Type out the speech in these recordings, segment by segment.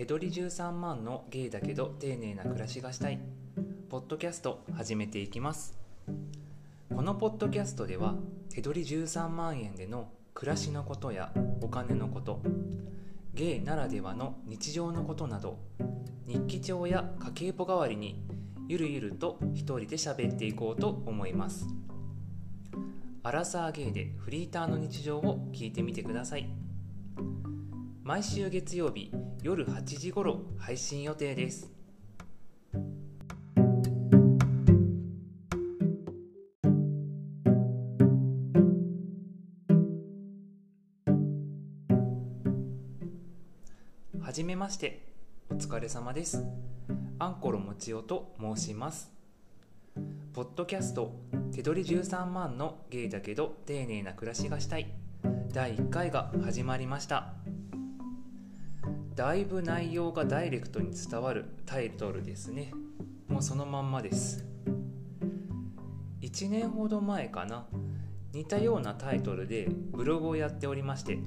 手取り13万のゲイだけど丁寧な暮らしがしたい。ポッドキャスト始めていきます。このポッドキャストでは手取り13万円での暮らしのことやお金のことゲイならではの日常のことなど日記帳や家計簿代わりにゆるゆると一人で喋っていこうと思います。アラサーゲイでフリーターの日常を聞いてみてください。毎週月曜日夜8時頃配信予定です。はじめましてお疲れ様です。アンコロもちおと申します。ポッドキャスト手取り13万のゲイだけど丁寧な暮らしがしたい。第1回が始まりました。だいぶ内容がダイレクトに伝わるタイトルですね。もうそのまんまです。1年ほど前かな。似たようなタイトルでブログをやっておりまして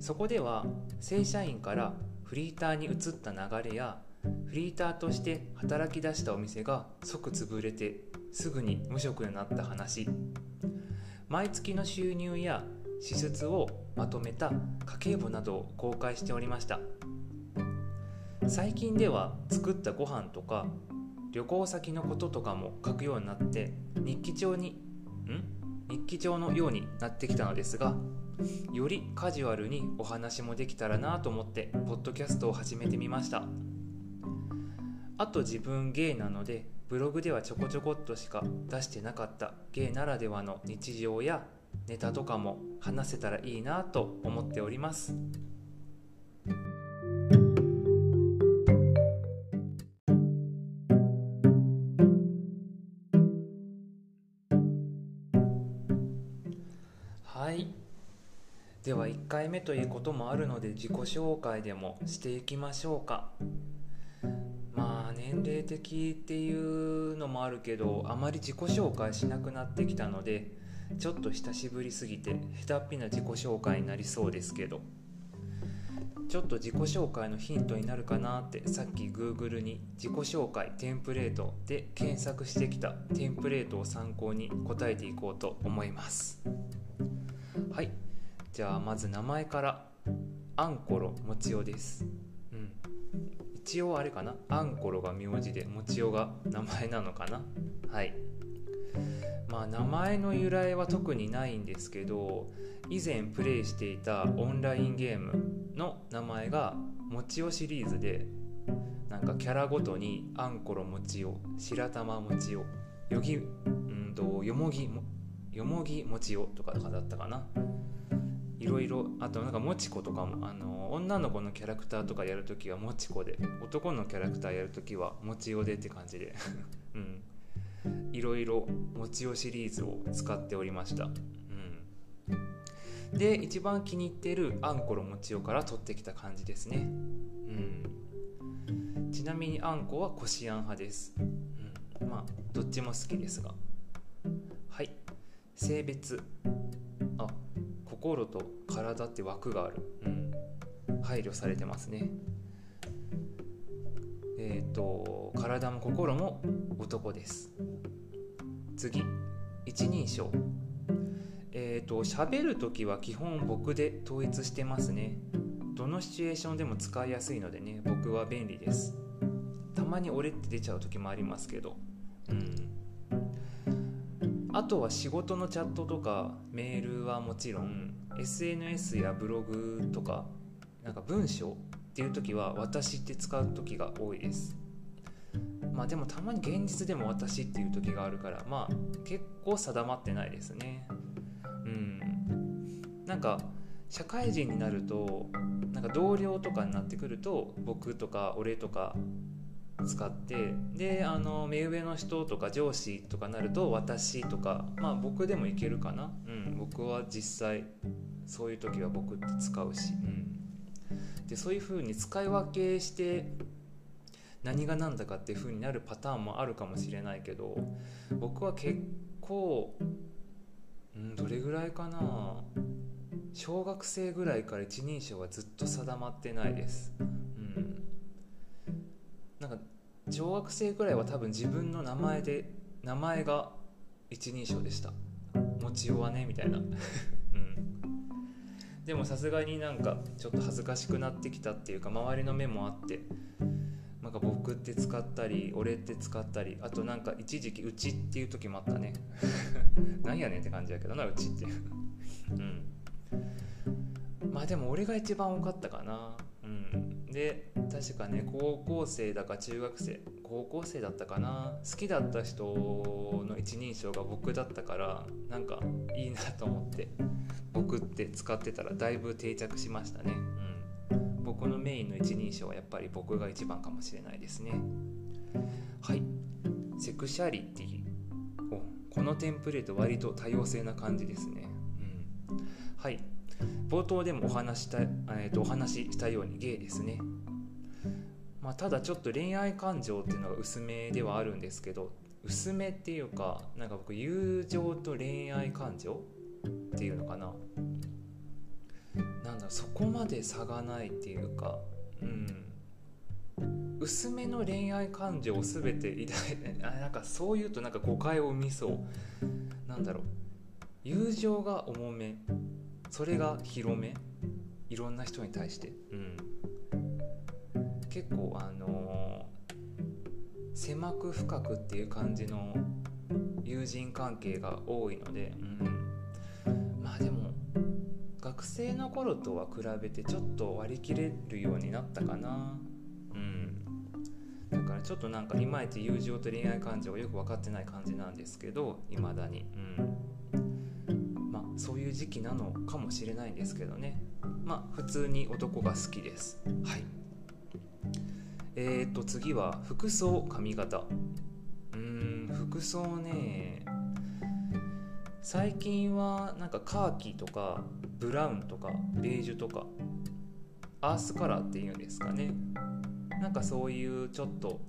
そこでは正社員からフリーターに移った流れやフリーターとして働き出したお店が即潰れてすぐに無職になった話。毎月の収入や支出をまとめた家計簿などを公開しておりました。最近では作ったご飯とか旅行先のこととかも書くようになって日記帳にん？日記帳のようになってきたのですがよりカジュアルにお話もできたらなと思ってポッドキャストを始めてみました。あと自分ゲイなのでブログではちょこちょこっとしか出してなかったゲイならではの日常やネタとかも話せたらいいなと思っております。はい。では1回目ということもあるので自己紹介でもしていきましょうか。まあ年齢的っていうのもあるけどあまり自己紹介しなくなってきたのでちょっと久しぶりすぎて下手っぴな自己紹介になりそうですけど。ちょっと自己紹介のヒントになるかなってさっき Google に自己紹介テンプレートで検索してきたテンプレートを参考に答えていこうと思います。はい。じゃあまず名前からアンコロもちおです。うん。一応あれかな？アンコロが名字でもちおが名前なのかな？はい。まあ名前の由来は特にないんですけど以前プレイしていたオンラインゲームの名前がもちおシリーズでなんかキャラごとにアンコロもちお白玉もちおよぎうんとよもぎもよもぎもちおとかだったかな。いろいろあとなんかもちことかもあの女の子のキャラクターとかやるときはもちこで男のキャラクターやるときはもちおでって感じで。うん。いろいろもちおシリーズを使っておりました、うん、で一番気に入っているあんころもちおから取ってきた感じですね、うん、ちなみにあんこはこしあん派です、うん、まあどっちも好きですが。はい。性別。あ心と体って枠がある、うん、配慮されてますね。えっ、ー、と体も心も男です。次。一人称。えっ、ー、と喋る時は基本僕で統一してますね。どのシチュエーションでも使いやすいのでね僕は便利です。たまに俺って出ちゃう時もありますけど。うん。あとは仕事のチャットとかメールはもちろん SNS やブログとかなんか文章っていう時は私って使う時が多いです。まあでもたまに現実でも私っていう時があるからまあ結構定まってないですね。うん。なんか社会人になるとなんか同僚とかになってくると僕とか俺とか使ってであの目上の人とか上司とかなると私とかまあ僕でもいけるかな。うん。僕は実際そういう時は僕って使うし、うん、でそういう風に使い分けして何が何だかっていう風になるパターンもあるかもしれないけど僕は結構、うん、どれぐらいかな。小学生ぐらいから一人称はずっと定まってないです、うん、なんか小学生ぐらいは多分自分の名前で名前が一人称でした。もちおはねみたいな。うん。でもさすがになんかちょっと恥ずかしくなってきたっていうか周りの目もあってなんか僕って使ったり俺って使ったりあとなんか一時期うちっていう時もあったね。なんやねんって感じやけどなうちってうん。まあでも俺が一番多かったかな。うん。で確かね高校生だか中学生高校生だったかな。好きだった人の一人称が僕だったからなんかいいなと思って僕って使ってたらだいぶ定着しましたね。うん僕のメインの一人称はやっぱり僕が一番かもしれないですね。はい。セクシャリティおこのテンプレート割と多様性な感じですね。うん。はい。冒頭でもお話した、えー、とお話ししたようにゲイですね、まあ、ただちょっと恋愛感情っていうのが薄めではあるんですけど薄めっていうかなんか僕友情と恋愛感情っていうのかな。そこまで差がないっていうかうん。薄めの恋愛感情を全て抱いてなんかそう言うとなんか誤解を生みそう。なんだろう。友情が重め。それが広め。いろんな人に対して、うん、結構あのー、狭く深くっていう感じの友人関係が多いので、うん、学生の頃とは比べてちょっと割り切れるようになったかな。うん。だからちょっとなんかいまいち友情と恋愛感情がよく分かってない感じなんですけどいまだに。うん。まあそういう時期なのかもしれないんですけどね。まあ普通に男が好きです。はい。えーと次は服装髪型。うん服装ね最近はなんかカーキとかブラウンとかベージュとかアースカラーっていうんですかね。なんかそういうちょっと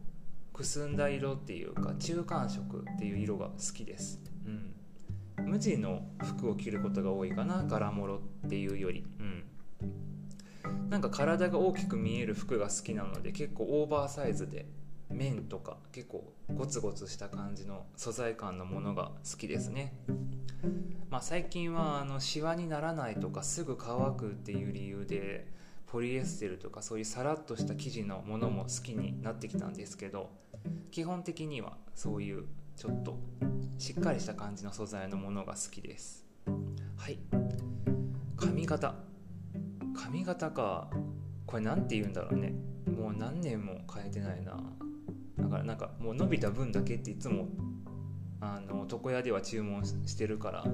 くすんだ色っていうか中間色っていう色が好きです。うん。無地の服を着ることが多いかな柄物っていうより。うん。なんか体が大きく見える服が好きなので結構オーバーサイズで綿とか結構ゴツゴツした感じの素材感のものが好きですね。まあ最近はあのシワにならないとかすぐ乾くっていう理由でポリエステルとかそういうさらっとした生地のものも好きになってきたんですけど基本的にはそういうちょっとしっかりした感じの素材のものが好きです。はい。髪型。髪型か。これ何て言うんだろうね。もう何年も変えてないな。だからなんかもう伸びた分だけっていつもあの床屋では注文してるから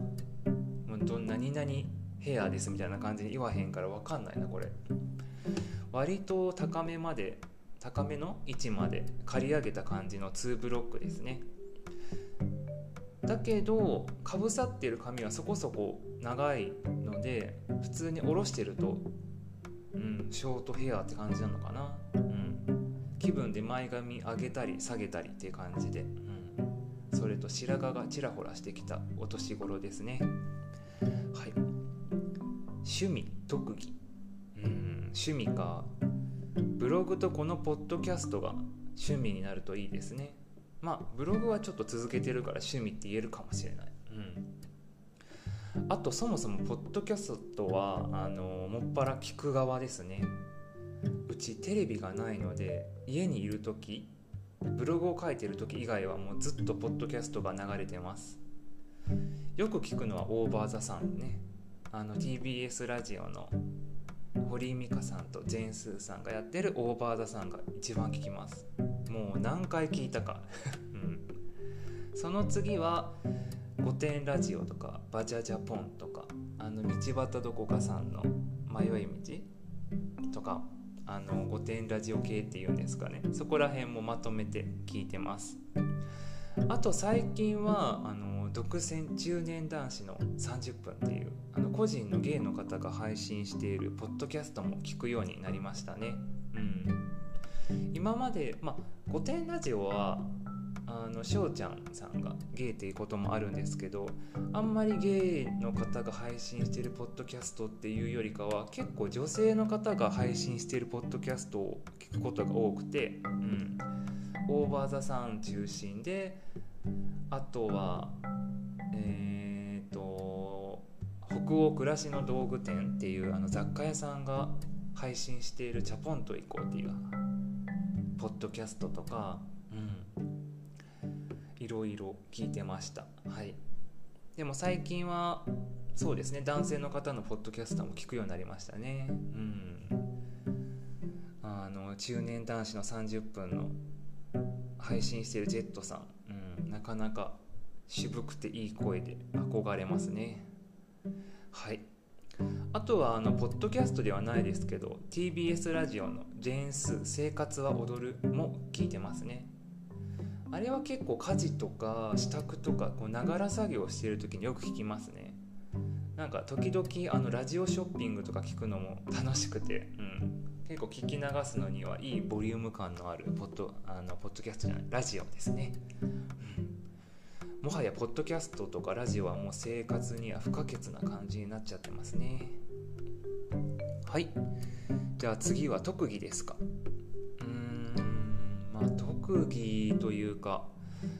もうど何々ヘアですみたいな感じに言わへんから分かんないなこれ。割と高めまで高めの位置まで刈り上げた感じの2ブロックですね。だけどかぶさってる髪はそこそこ長いので普通に下ろしてると、うん、ショートヘアって感じなのかな、うん、気分で前髪上げたり下げたりって感じで、うん、それと白髪がちらほらしてきたお年頃ですね。はい。趣味特技。うん趣味か。ブログとこのポッドキャストが趣味になるといいですね。まあブログはちょっと続けてるから趣味って言えるかもしれない、うん、あとそもそもポッドキャストはあのもっぱら聞く側ですね。うちテレビがないので家にいる時ブログを書いてる時以外はもうずっとポッドキャストが流れてます。よく聞くのはオーバーザさんね。あの TBS ラジオの堀井美香さんとジェーン・スーさんがやってるオーバーザさんが一番聞きます。もう何回聞いたか、うん、その次は「御殿ラジオ」とか「バジャジャポン」とかあの道端どこかさんの「迷い道」とかあの御殿ラジオ系っていうんですかね。そこら辺もまとめて聞いてます。あと最近はあの独占中年男子の30分っていうあの個人の芸の方が配信しているポッドキャストも聞くようになりましたね。うん。今まで、まあ、御殿ラジオはあの翔ちゃんさんがゲイっていうこともあるんですけどあんまりゲイの方が配信してるポッドキャストっていうよりかは結構女性の方が配信してるポッドキャストを聞くことが多くて、うん、オーバー・ザ・サン中心であとはえっ、ー、と北欧暮らしの道具店っていうあの雑貨屋さんが配信している「チャポンと行こう」っていうポッドキャストとか、ろいろ聞いてました。はい。でも最近はそうですね男性の方のポッドキャストも聞くようになりましたね。うん。あの中年男子の30分の配信してるジェットさん、うん、なかなか渋くていい声で憧れますね。はい。あとはあのポッドキャストではないですけど TBS ラジオの「ジェーンス生活は踊る」も聞いてますね。あれは結構家事とか支度とかながら作業してる時によく聞きますね。なんか時々あのラジオショッピングとか聞くのも 楽しくて、うん、結構聞き流すのにはいいボリューム感のあるポッドあのポッドキャストじゃないラジオですね、もはやポッドキャストとかラジオはもう生活には不可欠な感じになっちゃってますね。はい。じゃあ次は特技ですか。うん。まあ、特技というか、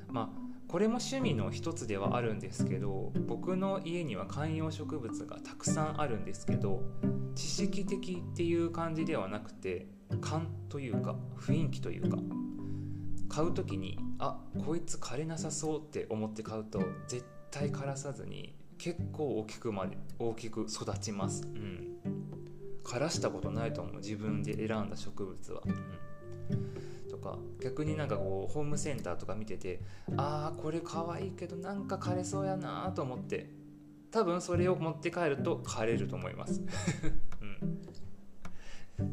まあ、これも趣味の一つではあるんですけど僕の家には観葉植物がたくさんあるんですけど知識的っていう感じではなくて勘というか雰囲気というか買う時にあこいつ枯れなさそうって思って買うと絶対枯らさずに結構大きくまで大きく育ちます、うん、枯らしたことないと思う。自分で選んだ植物は、うん。か逆になんかこうホームセンターとか見ててああこれかわいいけどなんか枯れそうやなと思って多分それを持って帰ると枯れると思います、うん、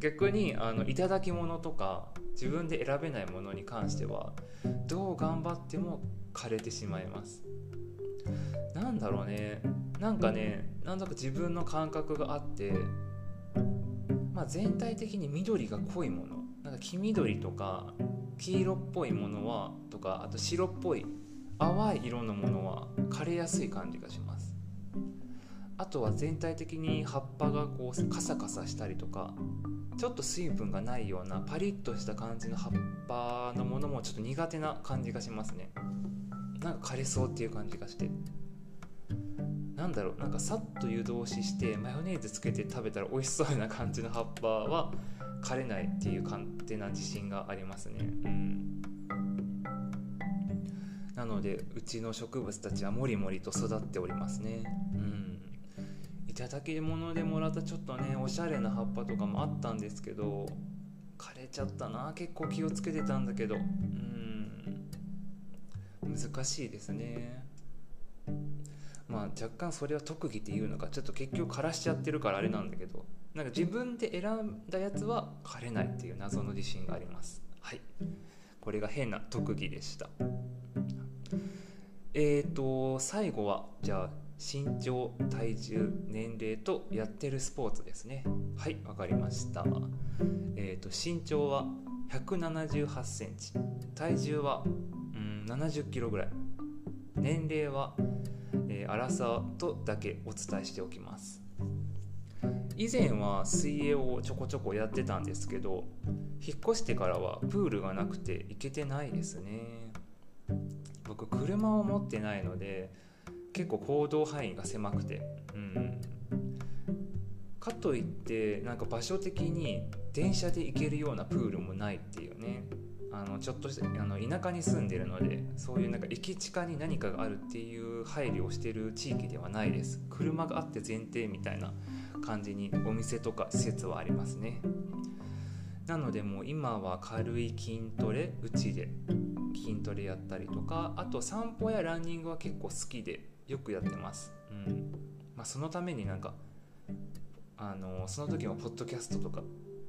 逆にあの頂き物とか自分で選べないものに関してはどう頑張っても枯れてしまいます。なんだろうね。なんかねなんだか自分の感覚があってまあ、全体的に緑が濃いもの。なんか黄緑とか黄色っぽいものはとかあと白っぽい淡い色のものは枯れやすい感じがします。あとは全体的に葉っぱがこうカサカサしたりとかちょっと水分がないようなパリッとした感じの葉っぱのものもちょっと苦手な感じがしますね。なんか枯れそうっていう感じがして。なんだろうなんかさっと湯通ししてマヨネーズつけて食べたら美味しそうな感じの葉っぱは枯れないっていう勝手な自信がありますね。うん。なのでうちの植物たちはもりもりと育っておりますね。うん。いただき物でもらったちょっとねおしゃれな葉っぱとかもあったんですけど枯れちゃったな。結構気をつけてたんだけど。うん。難しいですね。まあ若干それは特技っていうのかちょっと結局枯らしちゃってるからあれなんだけどなんか自分で選んだやつは枯れないっていう謎の自信があります。はい。これが変な特技でした。えーと最後はじゃあ身長体重年齢とやってるスポーツですね。はいわかりました。えーと身長は178センチ。体重はうん70キロぐらい。年齢は、えー、アラサーとだけお伝えしておきます。以前は水泳をちょこちょこやってたんですけど引っ越してからはプールがなくて行けてないですね。僕車を持ってないので結構行動範囲が狭くて。うん。かといってなんか場所的に電車で行けるようなプールもないっていうね。あのちょっとあの田舎に住んでるのでそういうなんか駅地下に何かがあるっていう配慮をしてる地域ではないです。車があって前提みたいな感じにお店とか施設はありますね。なのでもう今は軽い筋トレうちで筋トレやったりとかあと散歩やランニングは結構好きでよくやってます。うん。まあそのためになんかあのその時はポッドキャストとか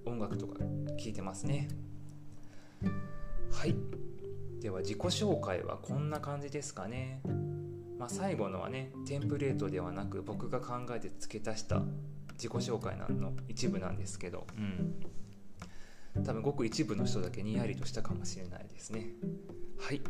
音楽とか聞いてますね。はい。では自己紹介はこんな感じですかね。まあ、最後のはねテンプレートではなく僕が考えて付け足した自己紹介の一部なんですけど、うん、多分ごく一部の人だけにやりとしたかもしれないですね。はい。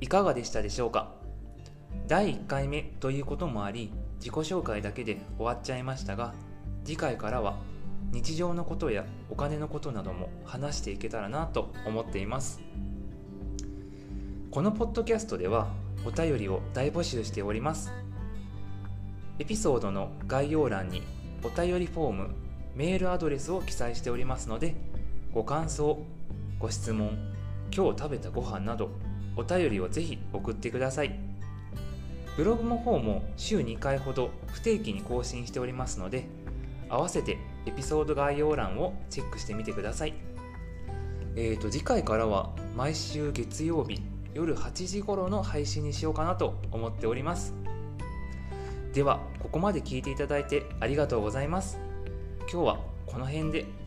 いかがでしたでしょうか？第1回目ということもあり自己紹介だけで終わっちゃいましたが次回からは日常のことやお金のことなども話していけたらなと思っています。このポッドキャストではお便りを大募集しております。エピソードの概要欄にお便りフォームメールアドレスを記載しておりますのでご感想ご質問今日食べたご飯などお便りをぜひ送ってください。ブログの方も週2回ほど不定期に更新しておりますので合わせてエピソード概要欄をチェックしてみてください。えーと次回からは毎週月曜日夜8時頃の配信にしようかなと思っております。ではここまで聞いていただいてありがとうございます。今日はこの辺で。